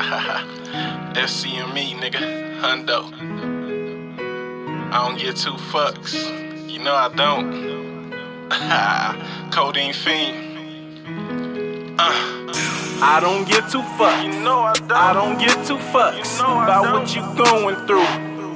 FCME, nigga. Hundoe. I don't get two fucks. You know I don't. Codeine fiend. Uh. I don't get two fucks. You know I don't. I don't get two fucks You know about don't. what you going through.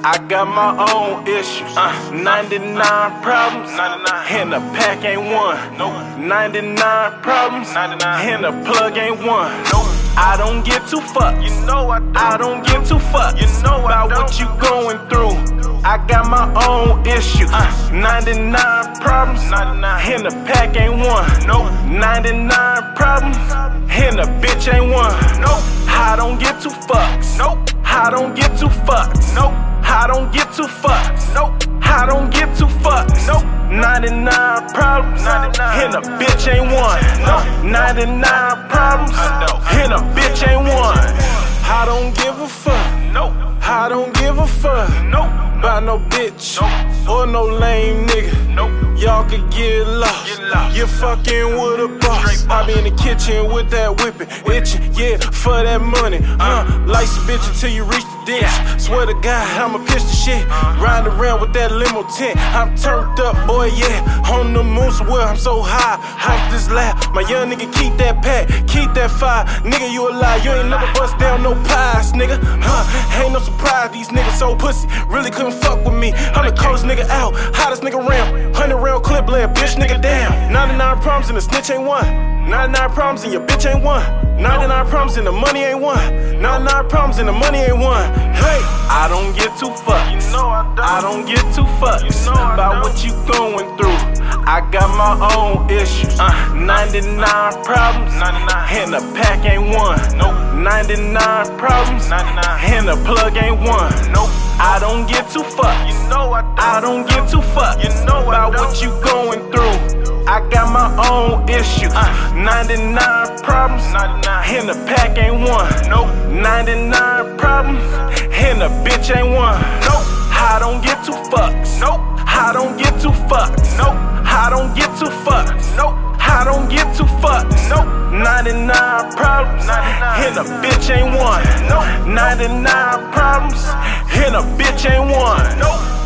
I got my own issues. Uh, 99 problems. 99. And the pack ain't one. Nope. 99 problems. 99. And the plug ain't one. Nope. I don't get two fucks. You know I don't. I don't get two fucks You know about what you going through. I got my own issues. Uh. 99 problems. 99. And the pack ain't one. Nope. 99 problems. And the bitch ain't one. Nope. I don't get two fucks. Nope. I don't get two fucks. Nope. I don't get two fucks. Nope. I don't get two fucks. Nope. 99 problems. 99. And a bitch ain't one. Nope. 99 problems. And a bitch ain't one. I don't give a fuck. I don't give a fuck. Nope. By no bitch. Or no lame nigga. Nope. Y'all could get lost. You're fucking with a boss. I be in the kitchen with that whipping, itching, yeah, for that money. Uh, lice a bitch until you reach the ditch. Swear to God, I'ma pitch the shit. Ride around with that limo tent. I'm turned up, boy, yeah. On the moon somewhere, I'm so high. Off this lap, my young nigga keep that pack, keep that fire. Nigga, you a lie, you ain't never bust down no pies, nigga. Huh, ain't no surprise, these niggas so pussy. Really couldn't fuck with me. I'm the coldest nigga out, hottest nigga around. 100 round clip, lay a bitch nigga down. 99 problems and the snitch ain't one. 99 problems and your bitch ain't one. 99 problems and the money ain't one. 99 problems and the money ain't one. Hey, I don't get two fucks. You know I don't. I don't get two fucks You know about what you going through. I got my own issues. Uh. 99 problems. 99. And the pack ain't one. Nope. 99 problems. 99. And the plug ain't one. Nope. I don't get two fucks. You know I don't. I don't get two fucks You know about what you going through. I got my own issues. Uh. 99 problems. 99. And the pack ain't one. Nope. 99 problems. And the bitch ain't one. Nope. I don't get two fucks. Nope. I don't get two fucks. Nope. I don't get two fucks. Nope. I don't get two fucks. Nope. 99 problems. 99. And a bitch ain't one. Nope. 99 problems. And a bitch ain't one. Nope.